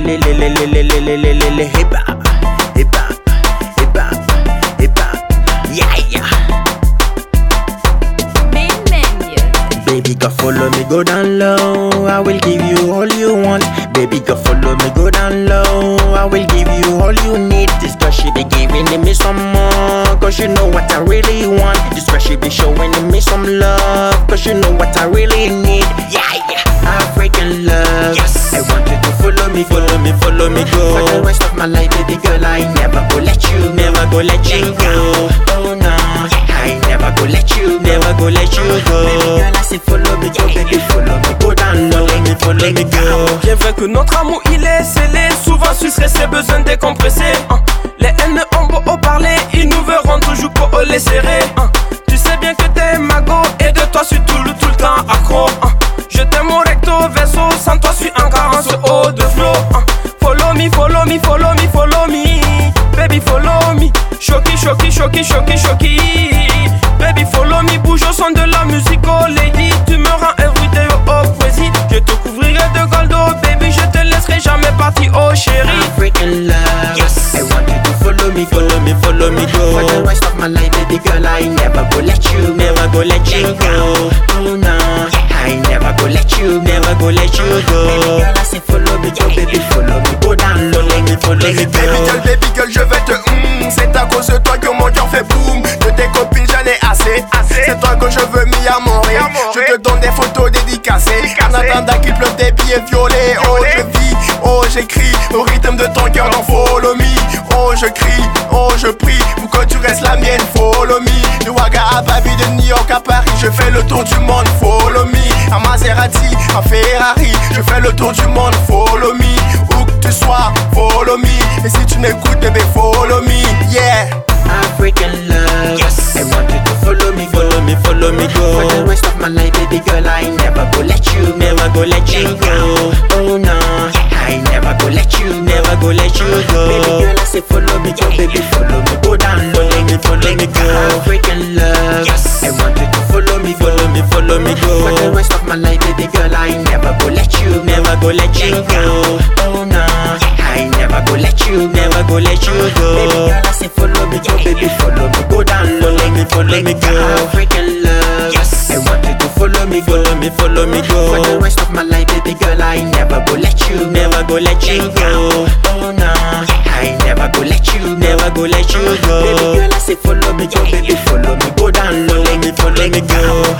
le le le le le le le le le hip hop. Baby, go follow me, go down low. I will give you all you want. Baby, go follow me, go down low. Go. For the rest of my life, baby girl, I never go let you, never go let you go. Oh no, I never go let you, never go let you go. Baby girl, I say follow me, go, baby, follow me, go down low, let me follow me, go. Bien vrai que notre amour il est scellé, souvent sustressé, besoin décompresser. hein. Les haines ont beau au parler, ils nous verront toujours pour les serrer. hein. Choki, choki, choki. Baby follow me, bouge au son de la musique, oh lady. Tu me rends everyday, oh poésie. Je te couvrirai de gold, oh baby. Je te laisserai jamais partir, oh chérie. African love. Yes. I want you to follow me, follow me, follow me, go. For the rest of my life, baby girl, I never go let you, never go let you go. Oh no, I never go let you, never go let you go. Baby girl, I say follow me, go, baby, follow me, go down low, let me follow me, que je veux m'y amorer Je te donne des photos dédicacées. En attendant qu'il pleuve des billets violets. Oh je vis, oh j'écris. Au rythme de ton cœur dans Follow Me. Oh je crie, oh je prie Pour que tu restes la mienne. Follow Me. De Ouaga à Babi, de New York à Paris. Je fais le tour du monde. Follow Me. En Maserati, en Ferrari. Je fais le tour du monde. Follow Me. Où que tu sois Follow me. Et si tu m'écoutes bébé follow me. Yeah African love. Yes. I want you to follow me, follow me, follow me, go. For the rest of my life, baby girl, I never go let you, never go let you go. Oh no, I never go let you, never go oh, let you go. Baby girl, I say follow me, go, baby, follow me, go down low, let me follow me, go. African love. Yes. I want you to follow me, follow me, follow me, go. For the rest of my life, baby girl, I never go let you, never go let you go. Oh no, I never go let you, never go let you go. Baby girl, I say me, go, baby, follow me, go down low, let me follow me, go. African love. Yes. I want you to follow me, follow me, follow me, go. For the rest of my life, baby girl, I never go let you, never go let you go. Oh no, I never go let you, uh, never go let you go. Baby girl, I say follow me, go, baby, follow me, go down low, let me follow me, go.